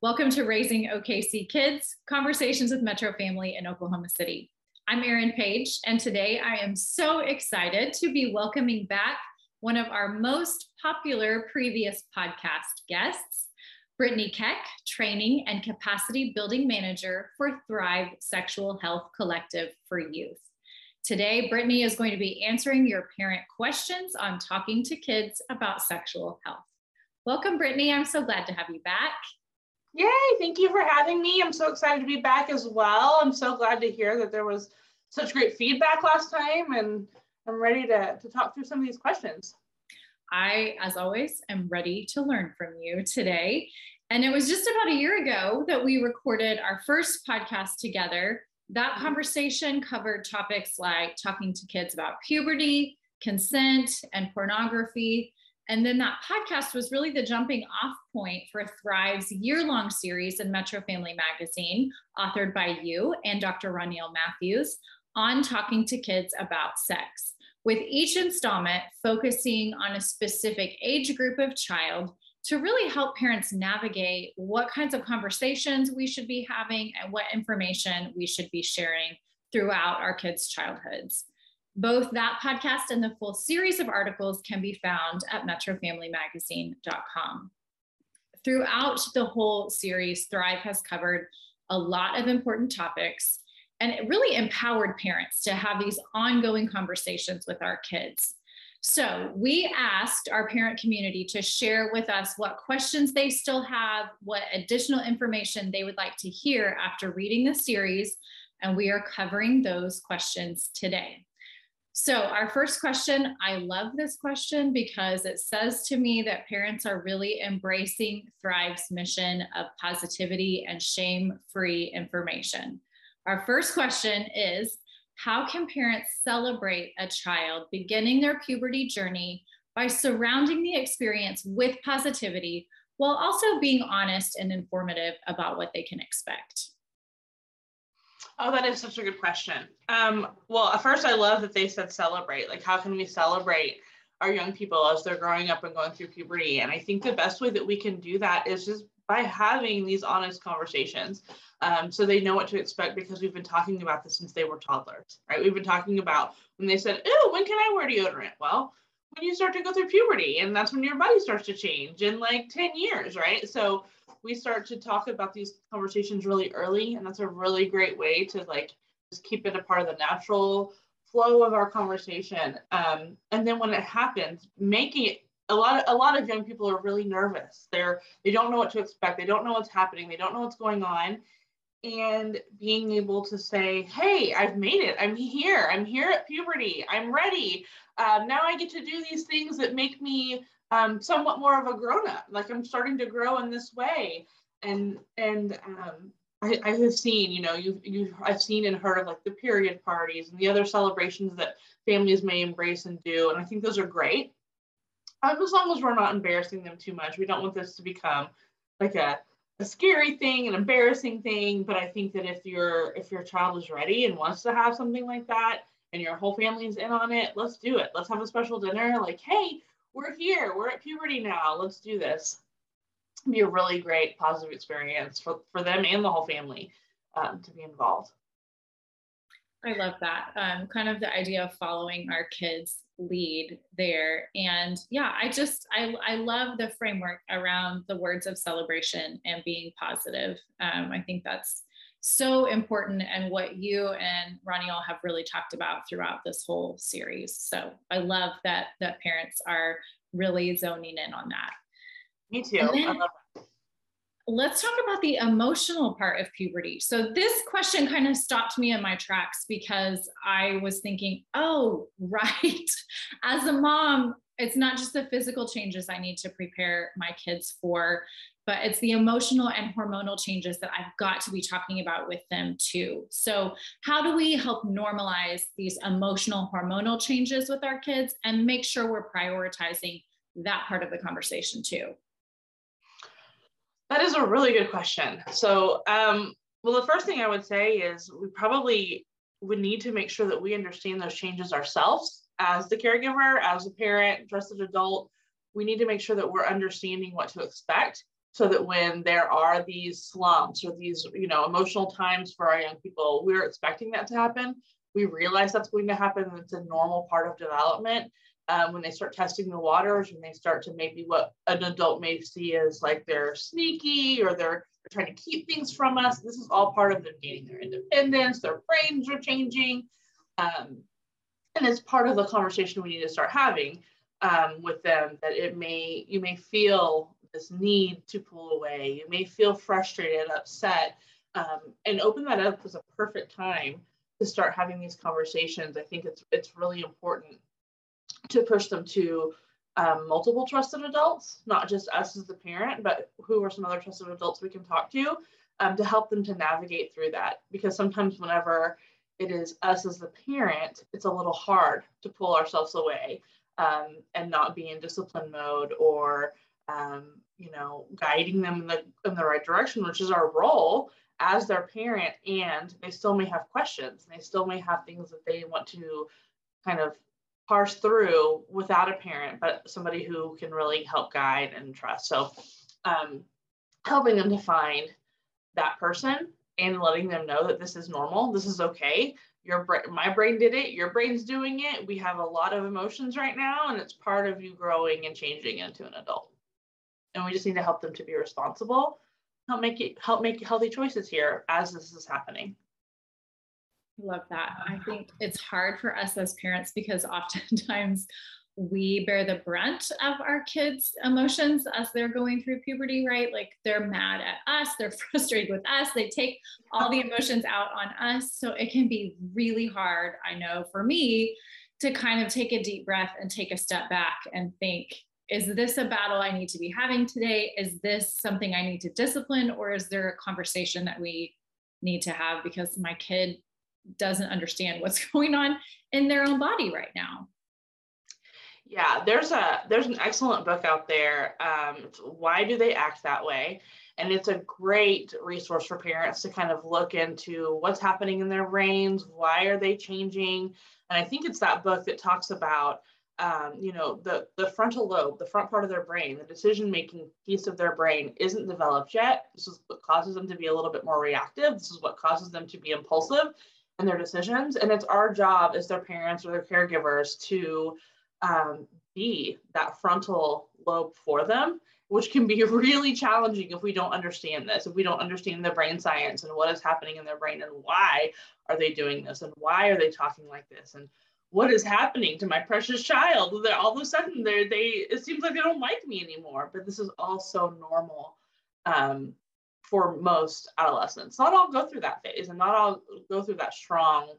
Welcome to Raising OKC Kids Conversations with Metro Family in Oklahoma City. I'm Erin Page, and today I am so excited to be welcoming back one of our most popular previous podcast guests, Brittany Keck, Training and Capacity Building Manager for Thrive Sexual Health Collective for Youth. Today, Brittany is going to be answering your parent questions on talking to kids about sexual health. Welcome, Brittany. I'm so glad to have you back. Yay, thank you for having me. I'm so excited to be back as well. I'm so glad to hear that there was such great feedback last time and I'm ready to, to talk through some of these questions. I, as always, am ready to learn from you today. And it was just about a year ago that we recorded our first podcast together. That mm-hmm. conversation covered topics like talking to kids about puberty, consent, and pornography. And then that podcast was really the jumping off point for Thrive's year long series in Metro Family Magazine, authored by you and Dr. Roniel Matthews, on talking to kids about sex, with each installment focusing on a specific age group of child to really help parents navigate what kinds of conversations we should be having and what information we should be sharing throughout our kids' childhoods. Both that podcast and the full series of articles can be found at metrofamilymagazine.com. Throughout the whole series, Thrive has covered a lot of important topics and it really empowered parents to have these ongoing conversations with our kids. So, we asked our parent community to share with us what questions they still have, what additional information they would like to hear after reading the series, and we are covering those questions today. So, our first question I love this question because it says to me that parents are really embracing Thrive's mission of positivity and shame free information. Our first question is How can parents celebrate a child beginning their puberty journey by surrounding the experience with positivity while also being honest and informative about what they can expect? Oh, that is such a good question. Um, well, at first, I love that they said celebrate. Like, how can we celebrate our young people as they're growing up and going through puberty? And I think the best way that we can do that is just by having these honest conversations um, so they know what to expect because we've been talking about this since they were toddlers, right? We've been talking about when they said, Oh, when can I wear deodorant? Well, when you start to go through puberty, and that's when your body starts to change in like 10 years, right? So we start to talk about these conversations really early and that's a really great way to like just keep it a part of the natural flow of our conversation. Um, and then when it happens making it a lot of a lot of young people are really nervous. They're they don't know what to expect. They don't know what's happening. They don't know what's going on. And being able to say hey i've made it. I'm here. I'm here at puberty. I'm ready um, now i get to do these things that make me um, somewhat more of a grown up. Like I'm starting to grow in this way, and and um, I, I have seen, you know, you you I've seen and heard of like the period parties and the other celebrations that families may embrace and do, and I think those are great. Um, as long as we're not embarrassing them too much, we don't want this to become like a a scary thing, an embarrassing thing. But I think that if your if your child is ready and wants to have something like that, and your whole family's in on it, let's do it. Let's have a special dinner. Like, hey, we're here, we're at puberty now, let's do this. It'd be a really great positive experience for, for them and the whole family um, to be involved. I love that. Um, kind of the idea of following our kids lead there. And yeah, I just, I, I love the framework around the words of celebration and being positive. Um, I think that's so important and what you and Roniel have really talked about throughout this whole series. So I love that that parents are really zoning in on that. Me too. Let's talk about the emotional part of puberty. So this question kind of stopped me in my tracks because I was thinking, oh, right. As a mom, it's not just the physical changes I need to prepare my kids for, but it's the emotional and hormonal changes that I've got to be talking about with them too. So, how do we help normalize these emotional hormonal changes with our kids and make sure we're prioritizing that part of the conversation too? That is a really good question. So, um, well, the first thing I would say is we probably would need to make sure that we understand those changes ourselves as the caregiver, as a parent, just as an adult. We need to make sure that we're understanding what to expect so that when there are these slumps or these you know emotional times for our young people we're expecting that to happen we realize that's going to happen it's a normal part of development um, when they start testing the waters when they start to maybe what an adult may see as like they're sneaky or they're, they're trying to keep things from us this is all part of them gaining their independence their brains are changing um, and it's part of the conversation we need to start having um, with them that it may you may feel this need to pull away. You may feel frustrated upset um, and open that up was a perfect time to start having these conversations. I think it's it's really important to push them to um, multiple trusted adults not just us as the parent but who are some other trusted adults we can talk to um, to help them to navigate through that. Because sometimes whenever it is us as the parent it's a little hard to pull ourselves away um, and not be in discipline mode or um, you know guiding them in the in the right direction which is our role as their parent and they still may have questions they still may have things that they want to kind of parse through without a parent but somebody who can really help guide and trust. So um, helping them to find that person and letting them know that this is normal this is okay. Your brain my brain did it your brain's doing it. We have a lot of emotions right now and it's part of you growing and changing into an adult. And we just need to help them to be responsible help make it help make healthy choices here as this is happening. I love that. I think it's hard for us as parents because oftentimes we bear the brunt of our kids' emotions as they're going through puberty, right? Like they're mad at us, they're frustrated with us, they take all the emotions out on us. So it can be really hard, I know, for me to kind of take a deep breath and take a step back and think, is this a battle I need to be having today? Is this something I need to discipline? Or is there a conversation that we need to have because my kid doesn't understand what's going on in their own body right now? Yeah, there's a there's an excellent book out there. Um, Why do they act that way? And it's a great resource for parents to kind of look into what's happening in their brains, why are they changing? And I think it's that book that talks about um, you know the the frontal lobe, the front part of their brain, the decision making piece of their brain isn't developed yet. This is what causes them to be a little bit more reactive. This is what causes them to be impulsive in their decisions. And it's our job as their parents or their caregivers to um, be that frontal lobe for them, which can be really challenging if we don't understand this, if we don't understand the brain science and what is happening in their brain and why are they doing this and why are they talking like this and what is happening to my precious child that all of a sudden they they it seems like they don't like me anymore. But this is all so normal um, for most adolescents. Not all go through that phase and not all go through that strong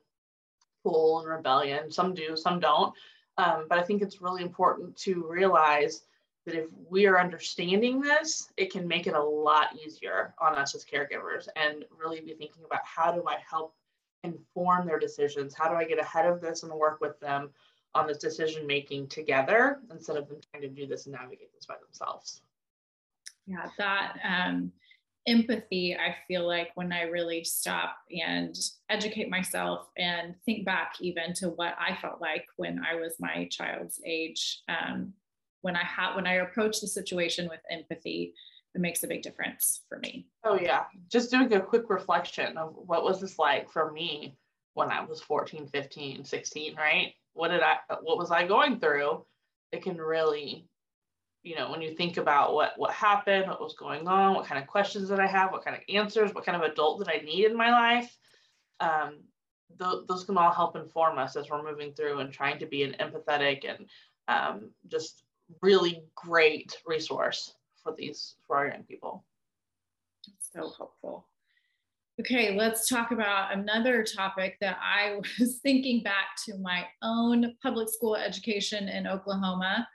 pull and rebellion. Some do some don't um, but I think it's really important to realize that if we are understanding this, it can make it a lot easier on us as caregivers and really be thinking about how do I help inform their decisions? How do I get ahead of this and work with them on this decision making together instead of them trying to do this and navigate this by themselves? Yeah, that um, empathy, I feel like when I really stop and educate myself and think back even to what I felt like when I was my child's age, um, when I had when I approach the situation with empathy, it makes a big difference for me. Oh yeah, just doing a quick reflection of what was this like for me when I was 14, 15, 16, right? What did I what was I going through? It can really you know when you think about what what happened what was going on what kind of questions did i have what kind of answers what kind of adult did i need in my life um, th- those can all help inform us as we're moving through and trying to be an empathetic and um, just really great resource for these for our young people. So helpful. Okay let's talk about another topic that i was thinking back to my own public school education in oklahoma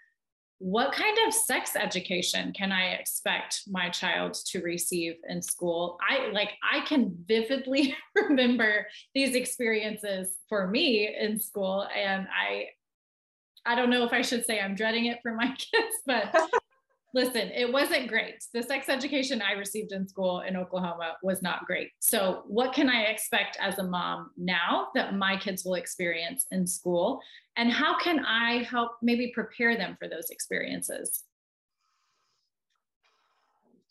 what kind of sex education can I expect my child to receive in school? I like I can vividly remember these experiences for me in school and I I don't know if I should say I'm dreading it for my kids, but listen, it wasn't great. The sex education I received in school in Oklahoma was not great. So, what can I expect as a mom now that my kids will experience in school? And how can I help maybe prepare them for those experiences?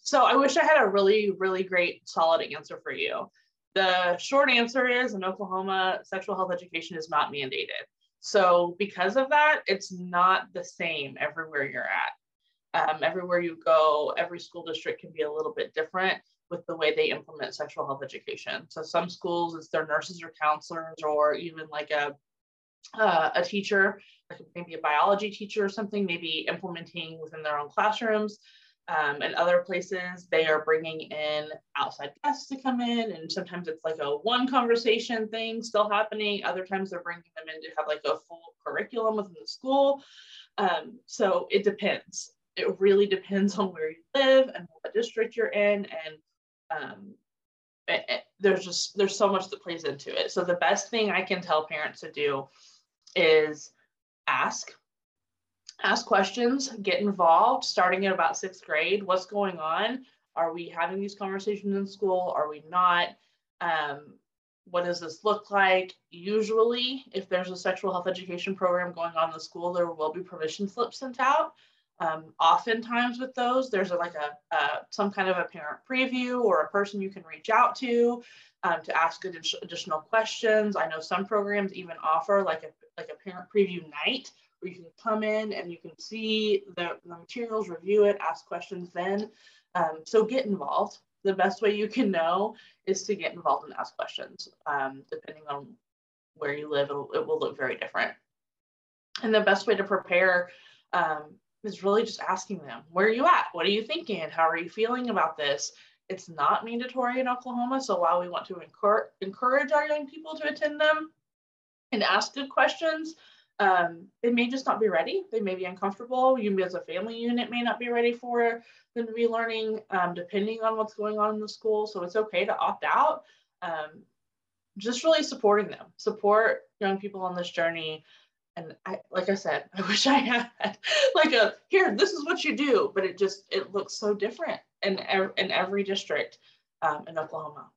So I wish I had a really, really great, solid answer for you. The short answer is in Oklahoma, sexual health education is not mandated. So because of that, it's not the same everywhere you're at. Um, everywhere you go, every school district can be a little bit different with the way they implement sexual health education. So some schools, it's their nurses or counselors, or even like a uh, a teacher, like maybe a biology teacher or something, maybe implementing within their own classrooms. Um, and other places, they are bringing in outside guests to come in, and sometimes it's like a one conversation thing still happening. Other times they're bringing them in to have like a full curriculum within the school. Um, so it depends. It really depends on where you live and what district you're in, and um, it, it, there's just there's so much that plays into it. So the best thing I can tell parents to do is ask ask questions, get involved, starting at about sixth grade. What's going on? Are we having these conversations in school? Are we not? Um, what does this look like? Usually, if there's a sexual health education program going on in the school, there will be permission slips sent out. Um, oftentimes with those, there's a, like a, some kind of a parent preview or a person you can reach out to um, to ask additional questions. I know some programs even offer like a like a parent preview night where you can come in and you can see the, the materials, review it, ask questions then. Um, so get involved. The best way you can know is to get involved and ask questions. Um, depending on where you live, it will look very different. And the best way to prepare um, is really just asking them, where are you at? What are you thinking? How are you feeling about this? It's not mandatory in Oklahoma. So while we want to encourage, encourage our young people to attend them and ask good questions, um, they may just not be ready. They may be uncomfortable. You as a family unit may not be ready for them to be learning, um, depending on what's going on in the school. So it's okay to opt out. Um, just really supporting them, support young people on this journey. And I, like I said, I wish I had like a here. This is what you do, but it just it looks so different in in every district um, in Oklahoma.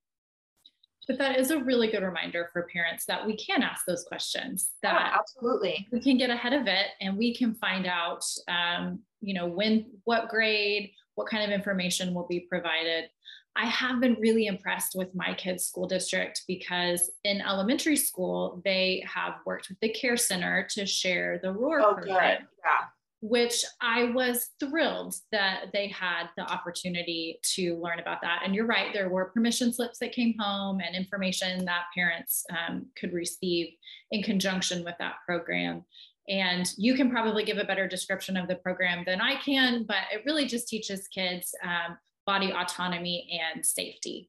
But that is a really good reminder for parents that we can ask those questions. That oh, absolutely we can get ahead of it, and we can find out, um, you know, when, what grade, what kind of information will be provided. I have been really impressed with my kids' school district because in elementary school they have worked with the care center to share the ROAR oh, program. Good. Yeah which I was thrilled that they had the opportunity to learn about that. And you're right, there were permission slips that came home and information that parents um, could receive in conjunction with that program. And you can probably give a better description of the program than I can, but it really just teaches kids um, body autonomy and safety.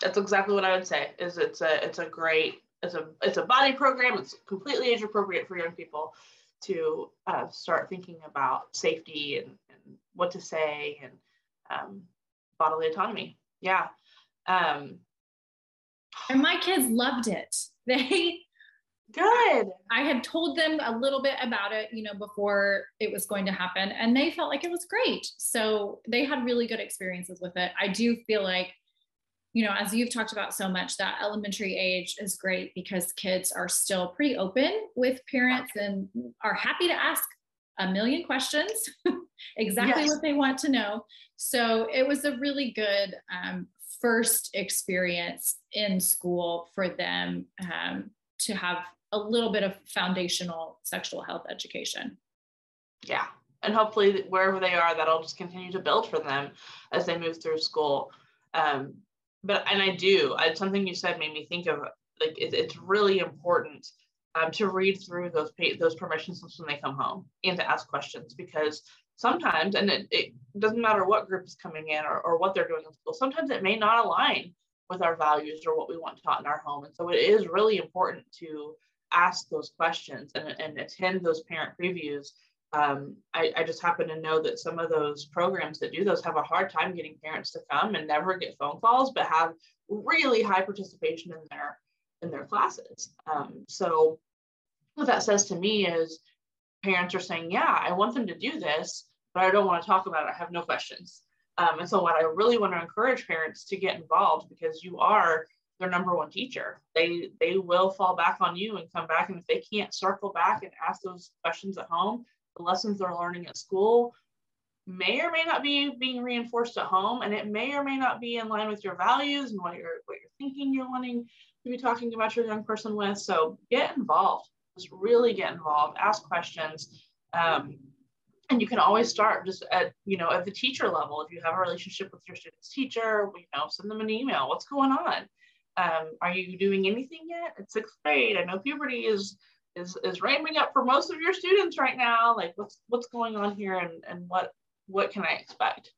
That's exactly what I would say. Is it's a it's a great it's a it's a body program. It's completely age appropriate for young people to uh, start thinking about safety and, and, what to say and um, bodily autonomy. Yeah. Um, and my kids loved it. They good. I had told them a little bit about it, you know, before it was going to happen, and they felt like it was great. So they had really good experiences with it. I do feel like you know, as you've talked about so much, that elementary age is great because kids are still pretty open with parents and are happy to ask a million questions, exactly yes. what they want to know. So it was a really good um, first experience in school for them um, to have a little bit of foundational sexual health education. Yeah. And hopefully, wherever they are, that'll just continue to build for them as they move through school. Um, but and I do. I, something you said made me think of like it, it's really important um, to read through those pay, those permission slips when they come home and to ask questions because sometimes and it, it doesn't matter what group is coming in or, or what they're doing in school sometimes it may not align with our values or what we want taught in our home and so it is really important to ask those questions and, and attend those parent previews um, I, I, just happen to know that some of those programs that do those have a hard time getting parents to come and never get phone calls, but have really high participation in their in their classes. Um, so what that says to me is parents are saying, yeah, I want them to do this, but I don't want to talk about it. I have no questions. Um, and so what I really want to encourage parents to get involved because you are their number one teacher. They they will fall back on you and come back. And if they can't circle back and ask those questions at home, the lessons they're learning at school, may or may not be being reinforced at home and it may or may not be in line with your values and what you're what you're thinking you're wanting to be talking about your young person with. So get involved. Just really get involved. Ask questions. Um, and you can always start just at you know at the teacher level. If you have a relationship with your student's teacher you know send them an email. What's going on um, are you doing anything yet at sixth grade i know puberty is is is ramping up for most of your students right now like what's what's going on here and and what what can I expect?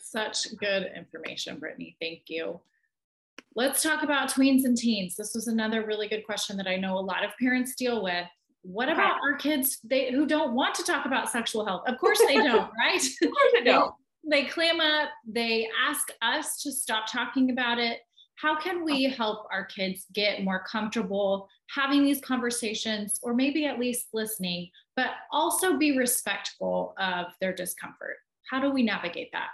Such good information, Brittany. Thank you. Let's talk about tweens and teens. This was another really good question that I know a lot of parents deal with. What about our kids they, who don't want to talk about sexual health? Of course they don't, right? Of course they don't. they clam up, they ask us to stop talking about it. How can we help our kids get more comfortable having these conversations or maybe at least listening, but also be respectful of their discomfort? How do we navigate that?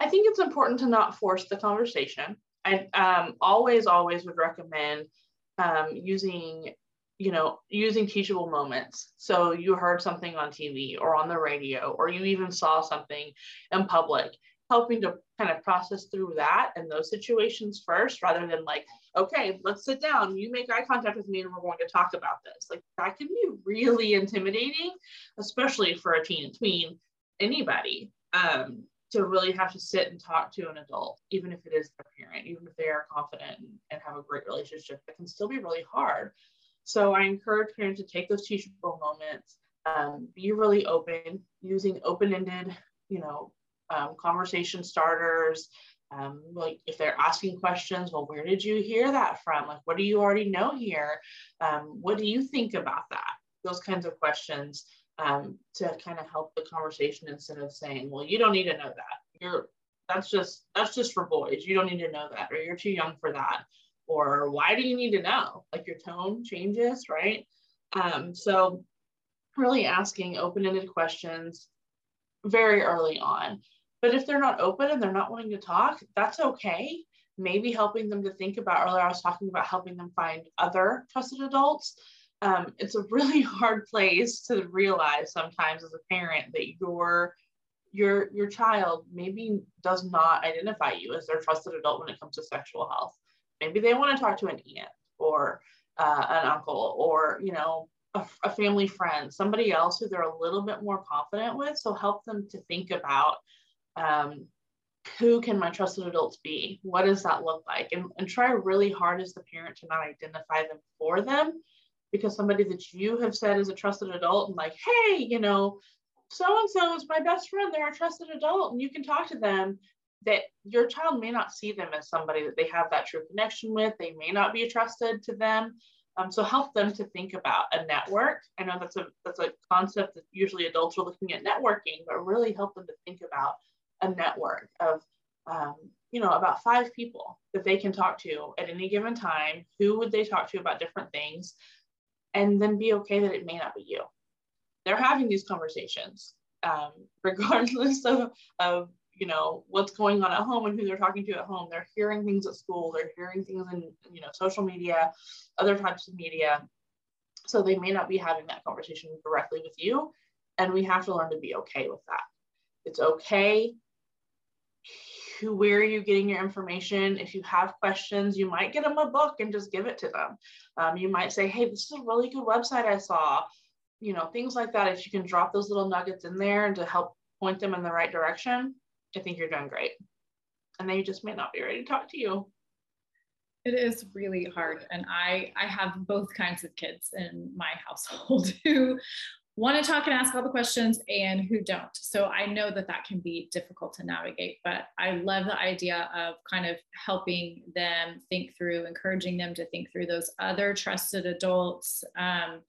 I think it's important to not force the conversation. I um, always, always would recommend um, using, you know, using teachable moments. So you heard something on TV or on the radio, or you even saw something in public, helping to kind of process through that and those situations first, rather than like, okay, let's sit down. You make eye contact with me and we're going to talk about this. Like that can be really intimidating, especially for a teen, and tween, anybody. Um, to really have to sit and talk to an adult, even if it is their parent, even if they are confident and, and have a great relationship, it can still be really hard. So I encourage parents to take those teachable moments, um, be really open, using open-ended, you know, um, conversation starters, um, like if they're asking questions well where did you hear that from? Like what do you already know here? Um, what do you think about that? Those kinds of questions um, to kind of help the conversation instead of saying well you don't need to know that. You're that's just that's just for boys. You don't need to know that or you're too young for that. Or why do you need to know? Like your tone changes right? Um, so really asking open-ended questions very early on but if they're not open and they're not wanting to talk, that's okay. Maybe helping them to think about earlier, I was talking about helping them find other trusted adults. Um, it's a really hard place to realize sometimes as a parent that your your your child maybe does not identify you as their trusted adult when it comes to sexual health. Maybe they want to talk to an aunt or uh, an uncle or you know a, a family friend, somebody else who they're a little bit more confident with. So help them to think about um, who can my trusted adults be? What does that look like? And, and try really hard as the parent to not identify them for them because somebody that you have said is a trusted adult and like, hey, you know, so and so is my best friend, they're a trusted adult, and you can talk to them. That your child may not see them as somebody that they have that true connection with. They may not be trusted to them. Um, so help them to think about a network. I know that's a that's a concept that usually adults are looking at networking, but really help them to think about a network of um, you know about five people that they can talk to at any given time. Who would they talk to about different things? And then be okay that it may not be you. They're having these conversations um, regardless of, of you know what's going on at home and who they're talking to at home. They're hearing things at school. They're hearing things in you know social media other types of media. So they may not be having that conversation directly with you and we have to learn to be okay with that. It's okay who, where are you getting your information? If you have questions, you might get them a book and just give it to them. Um, you might say, hey, this is a really good website I saw. You know, things like that. If you can drop those little nuggets in there and to help point them in the right direction, I think you're doing great. And they just may not be ready to talk to you. It is really hard. And I, I have both kinds of kids in my household who want to talk and ask all the questions and who don't. So I know that that can be difficult to navigate, but I love the idea of kind of helping them think through, encouraging them to think through those other trusted adults. Um,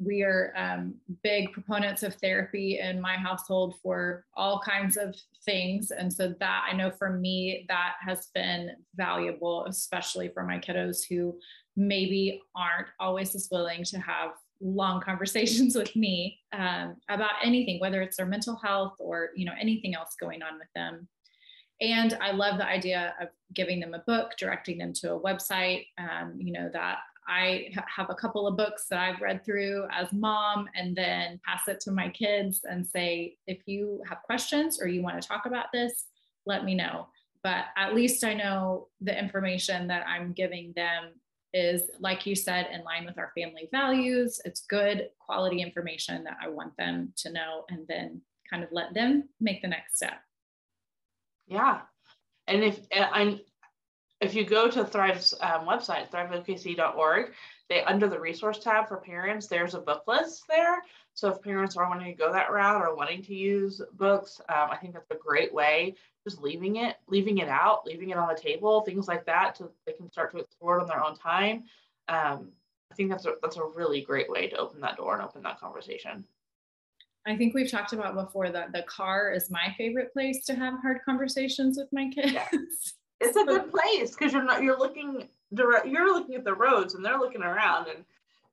we are um, big proponents of therapy in my household for all kinds of things. And so that I know for me, that has been valuable, especially for my kiddos who maybe aren't always as willing to have long conversations with me um, about anything, whether it's their mental health or you know anything else going on with them. And I love the idea of giving them a book, directing them to a website, um, you know, that I have a couple of books that I've read through as mom and then pass it to my kids and say, if you have questions or you want to talk about this, let me know. But at least I know the information that I'm giving them is, like you said, in line with our family values. It's good quality information that I want them to know and then kind of let them make the next step. Yeah. And if I'm if you go to Thrive's um, website, thriveokc.org, they under the resource tab for parents, there's a book list there. So if parents are wanting to go that route or wanting to use books, um, I think that's a great way. Just leaving it, leaving it out, leaving it on the table, things like that, so they can start to explore it on their own time. Um, I think that's a that's a really great way to open that door and open that conversation. I think we've talked about before that the car is my favorite place to have hard conversations with my kids. Yeah. It's a good place because you're not you're looking direct you're looking at the roads and they're looking around and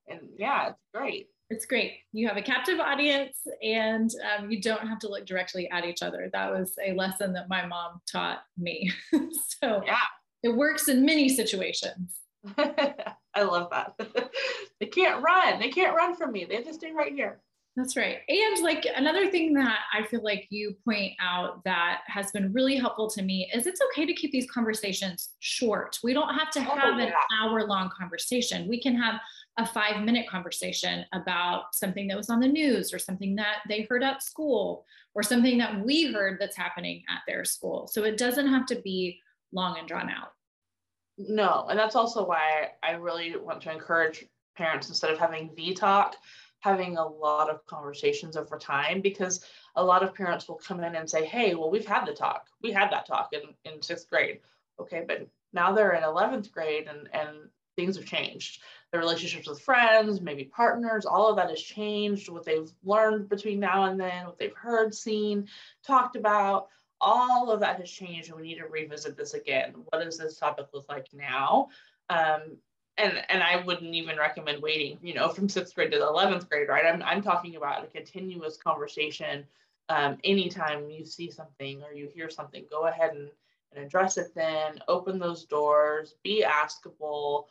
and yeah, it's great. It's great. You have a captive audience and um, you don't have to look directly at each other. That was a lesson that my mom taught me. so yeah, it works in many situations. I love that. they can't run. They can't run from me. They have to stay right here. That's right. And like another thing that I feel like you point out that has been really helpful to me is it's okay to keep these conversations short. We don't have to oh, have oh, yeah. an hour long conversation. We can have a five minute conversation about something that was on the news or something that they heard at school or something that we heard that's happening at their school. So it doesn't have to be long and drawn out. No. And that's also why I really want to encourage parents instead of having the talk having a lot of conversations over time because a lot of parents will come in and say, Hey, well, we've had the talk. We had that talk in, in sixth grade. Okay, but now they're in 11th grade and, and things have changed. Their relationships with friends, maybe partners, all of that has changed. What they've learned between now and then, what they've heard, seen, talked about, all of that has changed. And we need to revisit this again. What does this topic look like now? Um, and and I wouldn't even recommend waiting, you know, from sixth grade to the eleventh grade, right? I'm I'm talking about a continuous conversation. Um, anytime you see something or you hear something, go ahead and, and address it. Then open those doors, be askable,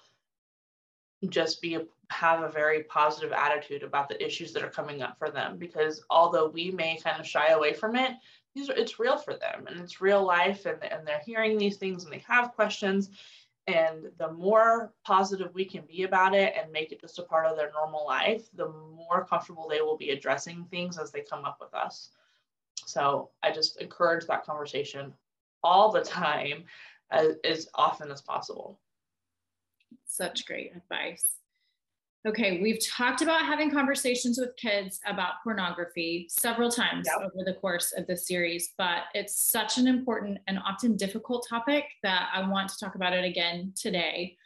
just be a, have a very positive attitude about the issues that are coming up for them. Because although we may kind of shy away from it, these are it's real for them and it's real life, and and they're hearing these things and they have questions and the more positive we can be about it and make it just a part of their normal life, the more comfortable they will be addressing things as they come up with us. So I just encourage that conversation all the time as, as often as possible. Such great advice. Okay, we've talked about having conversations with kids about pornography several times yep. over the course of the series, but it's such an important and often difficult topic that I want to talk about it again today.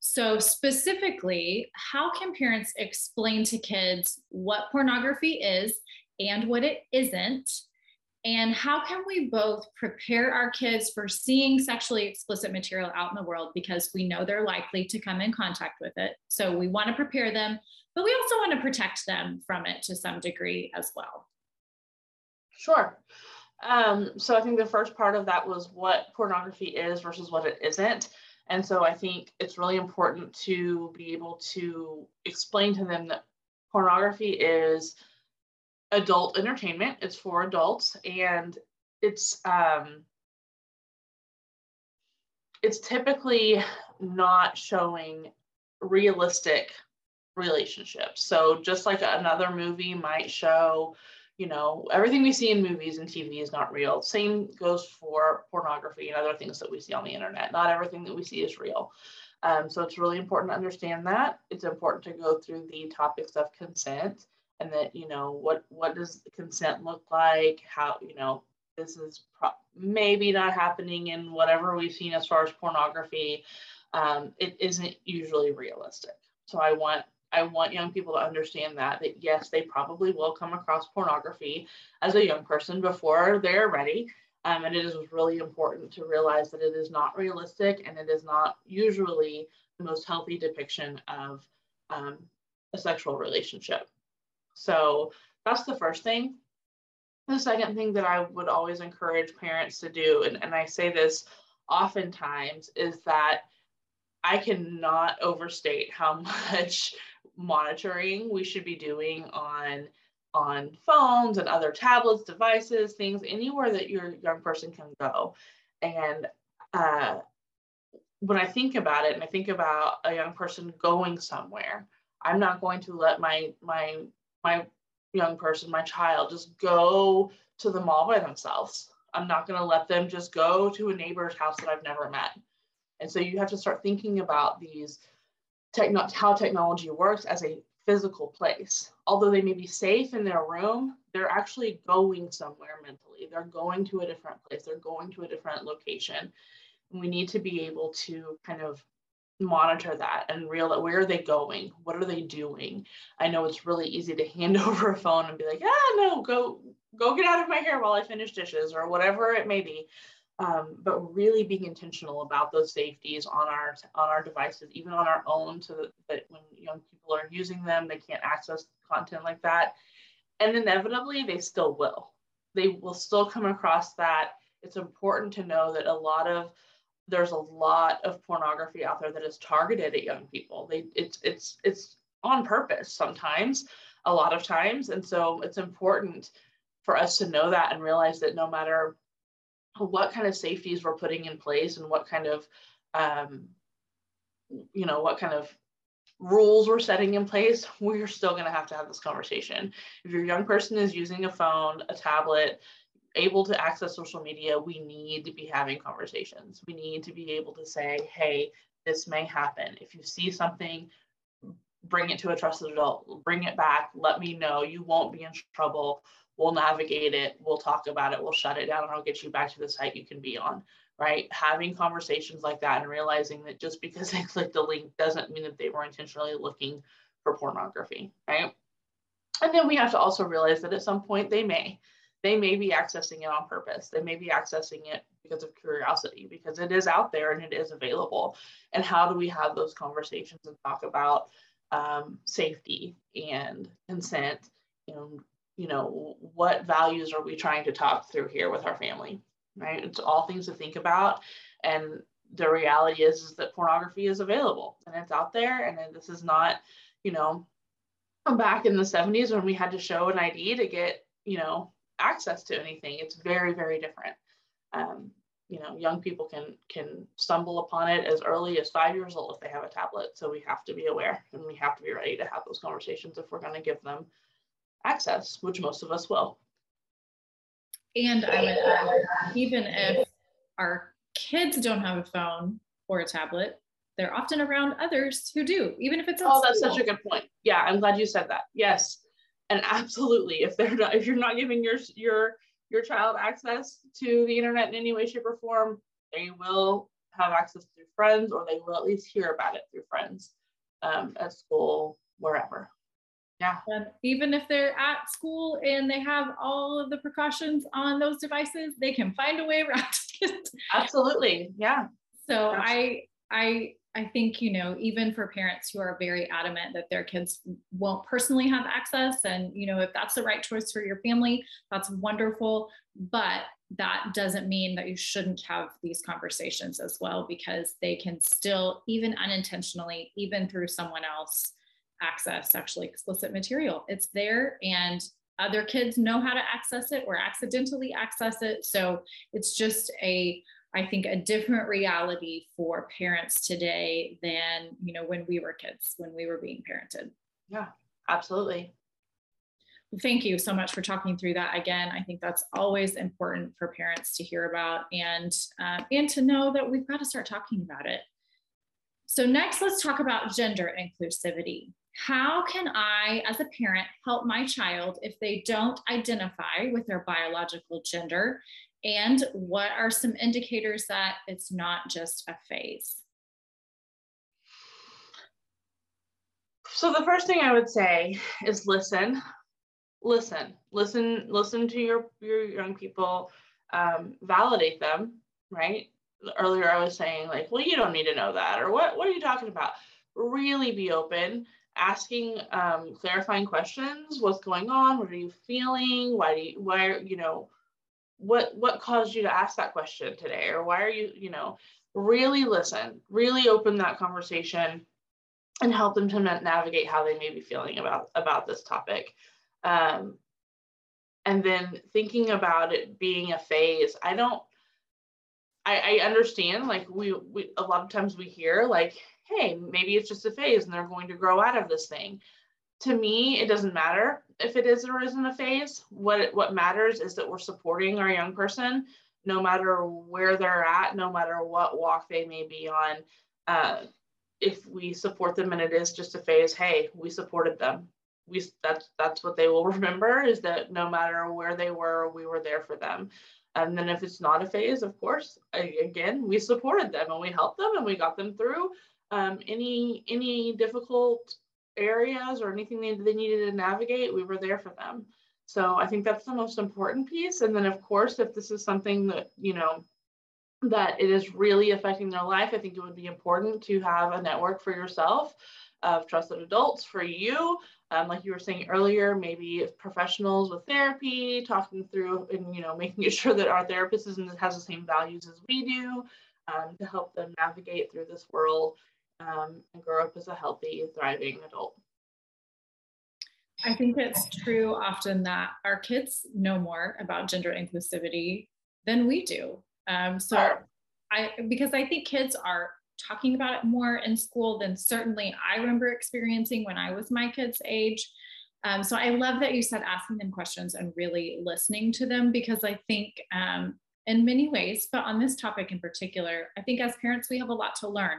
So, specifically, how can parents explain to kids what pornography is and what it isn't? And how can we both prepare our kids for seeing sexually explicit material out in the world because we know they're likely to come in contact with it? So we want to prepare them, but we also want to protect them from it to some degree as well. Sure. Um, so I think the first part of that was what pornography is versus what it isn't. And so I think it's really important to be able to explain to them that pornography is adult entertainment. It's for adults and it's um it's typically not showing realistic relationships. So just like another movie might show, you know, everything we see in movies and TV is not real. Same goes for pornography and other things that we see on the internet. Not everything that we see is real. Um, so it's really important to understand that. It's important to go through the topics of consent and that you know what what does consent look like? How you know this is pro- maybe not happening in whatever we've seen as far as pornography um, it isn't usually realistic. So i want i want young people to understand that that yes they probably will come across pornography as a young person before they're ready um, and it is really important to realize that it is not realistic and it is not usually the most healthy depiction of um, a sexual relationship so that's the first thing. The second thing that I would always encourage parents to do, and, and I say this oftentimes, is that I cannot overstate how much monitoring we should be doing on on phones and other tablets, devices, things, anywhere that your young person can go. And uh, when I think about it, and I think about a young person going somewhere, I'm not going to let my my my young person, my child, just go to the mall by themselves. I'm not going to let them just go to a neighbor's house that I've never met. And so you have to start thinking about these techno- how technology works as a physical place. Although they may be safe in their room, they're actually going somewhere mentally. They're going to a different place. They're going to a different location. And we need to be able to kind of monitor that and real where are they going what are they doing i know it's really easy to hand over a phone and be like ah no go go get out of my hair while i finish dishes or whatever it may be um, but really being intentional about those safeties on our on our devices, even on our own, so that, that when young people are using them, they can't access content like that. And inevitably, they still will. They will still come across that. It's important to know that a lot of there's a lot of pornography out there that is targeted at young people. They it's it's it's on purpose sometimes, a lot of times, and so it's important for us to know that and realize that no matter what kind of safeties we're putting in place and what kind of um, you know what kind of rules we're setting in place we're still going to have to have this conversation if your young person is using a phone a tablet able to access social media we need to be having conversations we need to be able to say hey this may happen if you see something bring it to a trusted adult bring it back let me know you won't be in trouble we'll navigate it, we'll talk about it, we'll shut it down, and I'll get you back to the site you can be on. Right? Having conversations like that and realizing that just because they clicked a link doesn't mean that they were intentionally looking for pornography, right? And then we have to also realize that at some point they may. They may be accessing it on purpose. They may be accessing it because of curiosity, because it is out there and it is available. And how do we have those conversations and talk about um, safety and consent and you know, what values are we trying to talk through here with our family, right? It's all things to think about. And the reality is, is that pornography is available and it's out there. And this is not, you know, back in the 70s when we had to show an ID to get, you know, access to anything. It's very, very different. Um, you know, young people can can stumble upon it as early as five years old if they have a tablet. So we have to be aware and we have to be ready to have those conversations if we're going to give them access, which most of us will. And I would add, even if our kids don't have a phone or a tablet, they're often around others who do, even if it's oh, that's such a good point. Yeah, I'm glad you said that. Yes, and absolutely, if they're not, if you're not giving your your your child access to the internet in any way, shape, or form, they will have access through friends, or they will at least hear about it through friends um, at school, wherever. Yeah. And even if they're at school and they have all of the precautions on those devices, they can find a way around it. Absolutely. Yeah. So Absolutely. I I I think, you know, even for parents who are very adamant that their kids won't personally have access, and, you know, if that's the right choice for your family, that's wonderful. But that doesn't mean that you shouldn't have these conversations as well, because they can still, even unintentionally, even through someone else, access sexually explicit material. It's there and other kids know how to access it or accidentally access it. So it's just a, I think, a different reality for parents today than, you know, when we were kids, when we were being parented. Yeah, absolutely. Well, thank you so much for talking through that again. I think that's always important for parents to hear about and uh, and to know that we've got to start talking about it. So next, let's talk about gender inclusivity how can I, as a parent, help my child if they don't identify with their biological gender? And what are some indicators that it's not just a phase? So, the first thing I would say is listen, listen, listen, listen to your, your young people, um, validate them, right? Earlier, I was saying, like, well, you don't need to know that, or what, what are you talking about? Really be open asking um, clarifying questions what's going on what are you feeling why do you why you know what what caused you to ask that question today or why are you you know really listen, really open that conversation and help them to navigate how they may be feeling about about this topic. Um, and then thinking about it being a phase, I don't I, I understand like we, we a lot of times we hear like, hey, maybe it's just a phase and they're going to grow out of this thing. To me, it doesn't matter if it is or isn't a phase. What what matters is that we're supporting our young person no matter where they're at, no matter what walk they may be on. Uh, if we support them and it is just a phase, hey, we supported them. We that's that's what they will remember is that no matter where they were, we were there for them. And then if it's not a phase, of course, again, we supported them and we helped them and we got them through um, any any difficult areas or anything they, they needed to navigate. We were there for them. So I think that's the most important piece. And then of course, if this is something that, you know, that it is really affecting their life, I think it would be important to have a network for yourself of trusted adults for you. Um, like you were saying earlier, maybe professionals with therapy, talking through and you know making sure that our therapist is, has the same values as we do um, to help them navigate through this world um, and grow up as a healthy, thriving adult. I think it's true often that our kids know more about gender inclusivity than we do. Um, so I, because I think kids are talking about it more in school than certainly I remember experiencing when I was my kids' age. Um, so I love that you said asking them questions and really listening to them because I think um, in many ways, but on this topic in particular, I think as parents, we have a lot to learn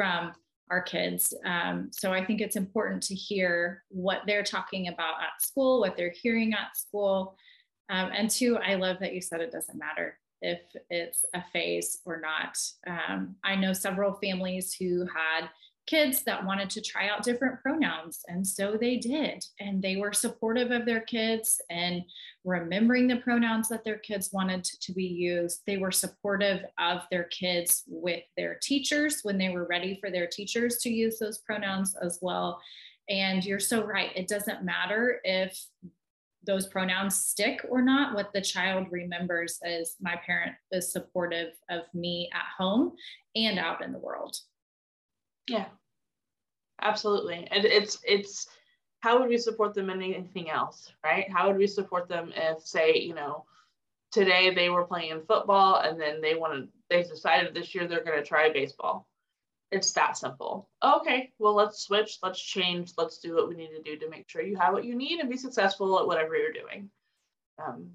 from our kids. Um, so I think it's important to hear what they're talking about at school, what they're hearing at school. Um, and two, I love that you said it doesn't matter if it's a phase or not. Um, I know several families who had kids that wanted to try out different pronouns, and so they did. And they were supportive of their kids and remembering the pronouns that their kids wanted to be used. They were supportive of their kids with their teachers when they were ready for their teachers to use those pronouns as well. And you're so right. It doesn't matter if those pronouns stick or not. What the child remembers is my parent is supportive of me at home and out in the world. Yeah, absolutely. And it's, it's, how would we support them in anything else, right? How would we support them if, say, you know, today they were playing football and then they wanted, they decided this year they're going to try baseball it's that simple. Okay, well, let's switch, let's change, let's do what we need to do to make sure you have what you need and be successful at whatever you're doing. Um,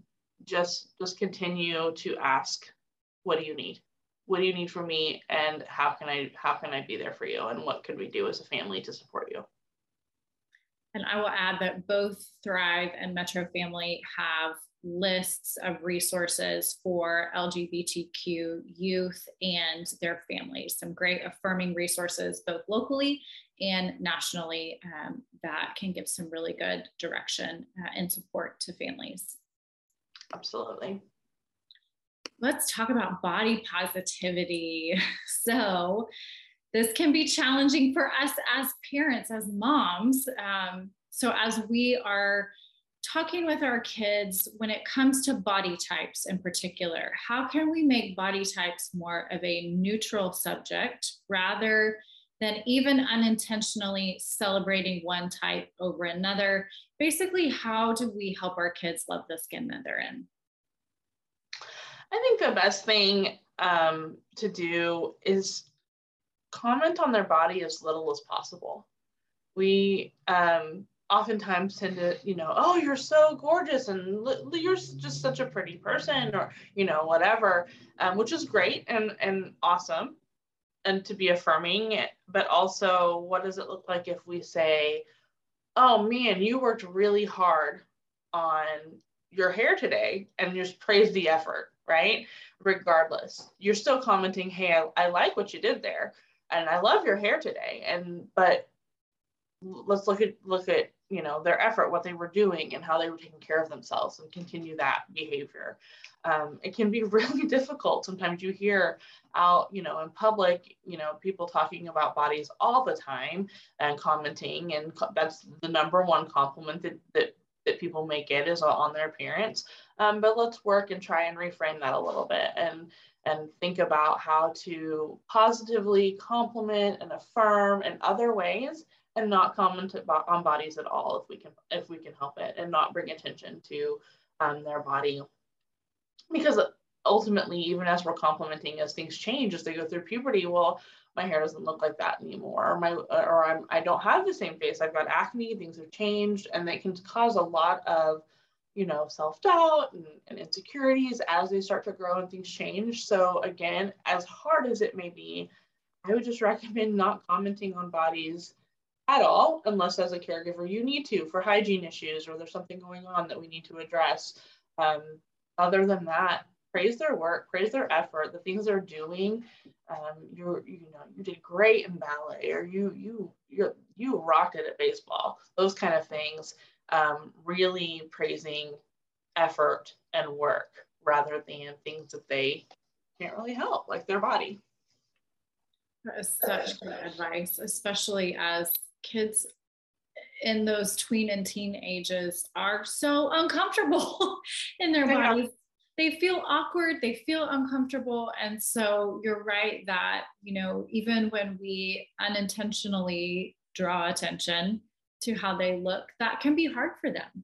just, just continue to ask, what do you need? What do you need from me, and how can I, how can I be there for you, and what could we do as a family to support you? And I will add that both Thrive and Metro Family have lists of resources for LGBTQ youth and their families. Some great affirming resources, both locally and nationally, um, that can give some really good direction uh, and support to families. Absolutely. Let's talk about body positivity. So, this can be challenging for us as parents, as moms. Um, so, as we are talking with our kids when it comes to body types in particular, how can we make body types more of a neutral subject rather than even unintentionally celebrating one type over another? Basically, how do we help our kids love the skin that they're in? I think the best thing um, to do is comment on their body as little as possible. We um, oftentimes tend to, you know, oh, you're so gorgeous and you're just such a pretty person or, you know, whatever, um, which is great and, and awesome and to be affirming. But also, what does it look like if we say, oh man, you worked really hard on your hair today and just praise the effort, right? Regardless, you're still commenting, hey, I, I like what you did there and I love your hair today. And, but let's look at, look at you know their effort what they were doing and how they were taking care of themselves and continue that behavior um, it can be really difficult sometimes you hear out you know in public you know people talking about bodies all the time and commenting and co- that's the number one compliment that, that that people may get is on their appearance. Um, but let's work and try and reframe that a little bit and and think about how to positively compliment and affirm in other ways and not comment on bodies at all if we can if we can help it and not bring attention to um, their body because ultimately even as we're complimenting as things change as they go through puberty well my hair doesn't look like that anymore. Or my or I'm, i don't have the same face. I've got acne things have changed and they can cause a lot of you know self-doubt and, and insecurities as they start to grow and things change. So again as hard as it may be i would just recommend not commenting on bodies at all unless as a caregiver you need to for hygiene issues or there's something going on that we need to address. Um, other than that praise their work praise their effort the things they're doing um, you you know you did great in ballet or you you you you rocked it at baseball those kind of things um, really praising effort and work rather than things that they can't really help like their body that is such good advice especially as kids in those tween and teen ages are so uncomfortable in their bodies. They feel awkward, they feel uncomfortable. And so you're right that, you know, even when we unintentionally draw attention to how they look, that can be hard for them.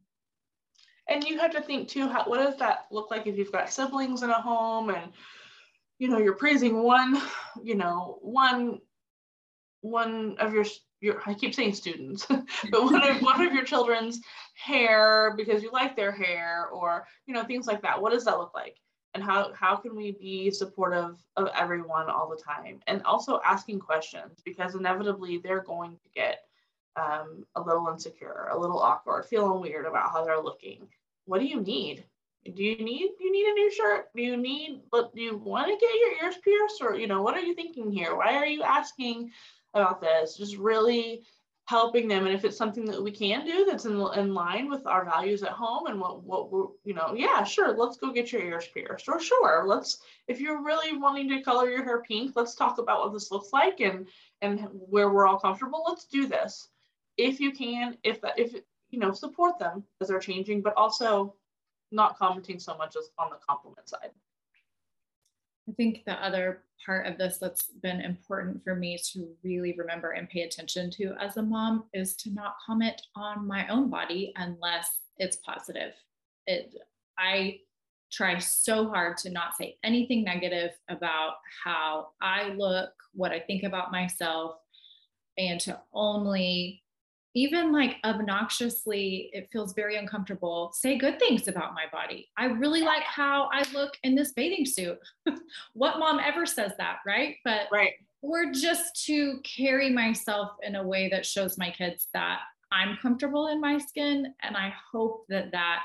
And you have to think too, how, what does that look like if you've got siblings in a home and, you know, you're praising one, you know, one, one of your your I keep saying students, but one of one of your children's hair because you like their hair or you know things like that. What does that look like? And how how can we be supportive of everyone all the time? And also asking questions because inevitably they're going to get um, a little insecure, a little awkward, feeling weird about how they're looking. What do you need? Do you need you need a new shirt? Do you need but do you want to get your ears pierced or you know what are you thinking here? Why are you asking about this, just really helping them. And if it's something that we can do that's in, in line with our values at home and what, what we're, you know, yeah, sure, let's go get your ears pierced. Or sure, let's, if you're really wanting to color your hair pink, let's talk about what this looks like and, and where we're all comfortable. Let's do this. If you can, if that, if, you know, support them as they're changing, but also not commenting so much as on the compliment side. I think the other part of this that's been important for me to really remember and pay attention to as a mom is to not comment on my own body unless it's positive. It I try so hard to not say anything negative about how I look, what I think about myself, and to only even like obnoxiously, it feels very uncomfortable. Say good things about my body. I really like how I look in this bathing suit. what mom ever says that, right? But right. Or just to carry myself in a way that shows my kids that I'm comfortable in my skin. And I hope that that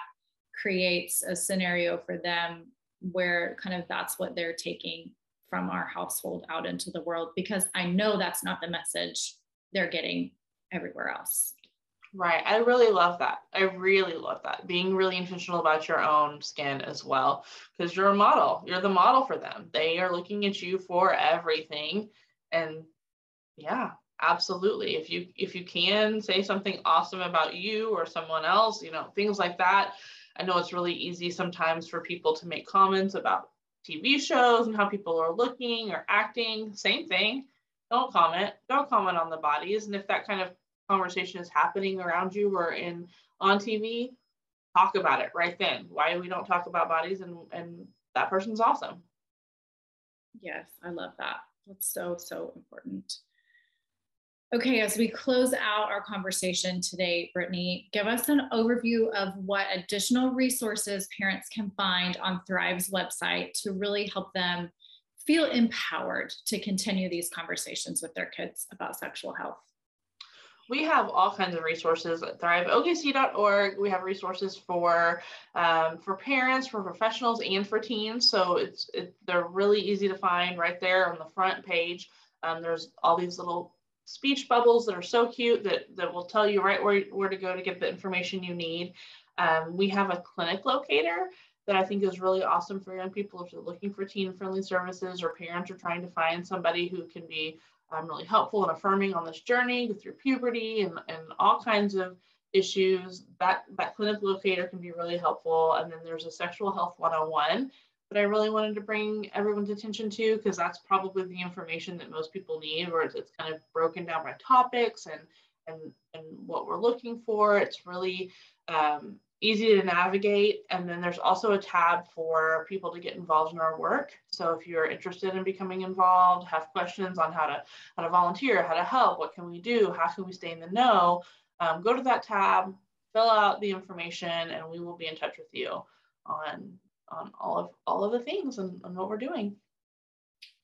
creates a scenario for them where kind of that's what they're taking from our household out into the world because I know that's not the message they're getting everywhere else. Right. I really love that. I really love that. Being really intentional about your own skin as well, because you're a model. You're the model for them. They are looking at you for everything. And yeah, absolutely. If you if you can say something awesome about you or someone else, you know, things like that. I know it's really easy sometimes for people to make comments about TV shows and how people are looking or acting. Same thing don't comment. Don't comment on the bodies. And if that kind of conversation is happening around you or in on tv talk about it right then. Why we don't talk about bodies and and that person's awesome. Yes i love that. That's so so important. Okay as we close out our conversation today brittany give us an overview of what additional resources parents can find on thrive's website to really help them feel empowered to continue these conversations with their kids about sexual health? we have all kinds of resources at thriveokc.org. We have resources for um, for parents, for professionals, and for teens. So it's it, they're really easy to find right there on the front page. Um, there's all these little speech bubbles that are so cute that that will tell you right where where to go to get the information you need. Um, we have a clinic locator that I think is really awesome for young people if they're looking for teen friendly services or parents are trying to find somebody who can be um, really helpful and affirming on this journey through puberty and, and all kinds of issues, that, that clinic locator can be really helpful. And then there's a sexual health 101 that I really wanted to bring everyone's attention to because that's probably the information that most people need, where it's, it's kind of broken down by topics and and and what we're looking for. It's really um, easy to navigate. And then there's also a tab for people to get involved in our work. So if you're interested in becoming involved, have questions on how to how to volunteer, how to help, what can we do, how can we stay in the know, um, go to that tab, fill out the information, and we will be in touch with you on on all of all of the things and, and what we're doing.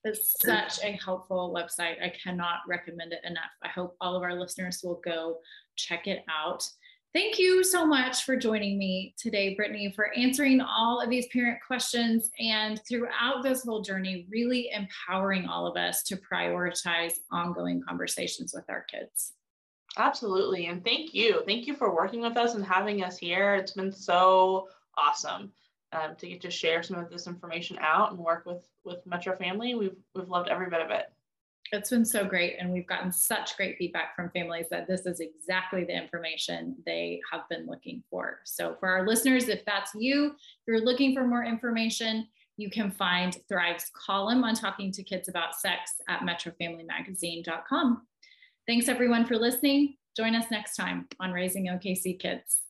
It's such a helpful website. I cannot recommend it enough. I hope all of our listeners will go check it out. Thank you so much for joining me today, Brittany, for answering all of these parent questions and throughout this whole journey, really empowering all of us to prioritize ongoing conversations with our kids. Absolutely. And thank you. Thank you for working with us and having us here. It's been so awesome um, to get to share some of this information out and work with with Metro Family. We've we've loved every bit of it. It's been so great, and we've gotten such great feedback from families that this is exactly the information they have been looking for. So, for our listeners, if that's you, if you're looking for more information, you can find Thrive's column on talking to kids about sex at metrofamilymagazine.com. Thanks everyone for listening. Join us next time on Raising OKC Kids.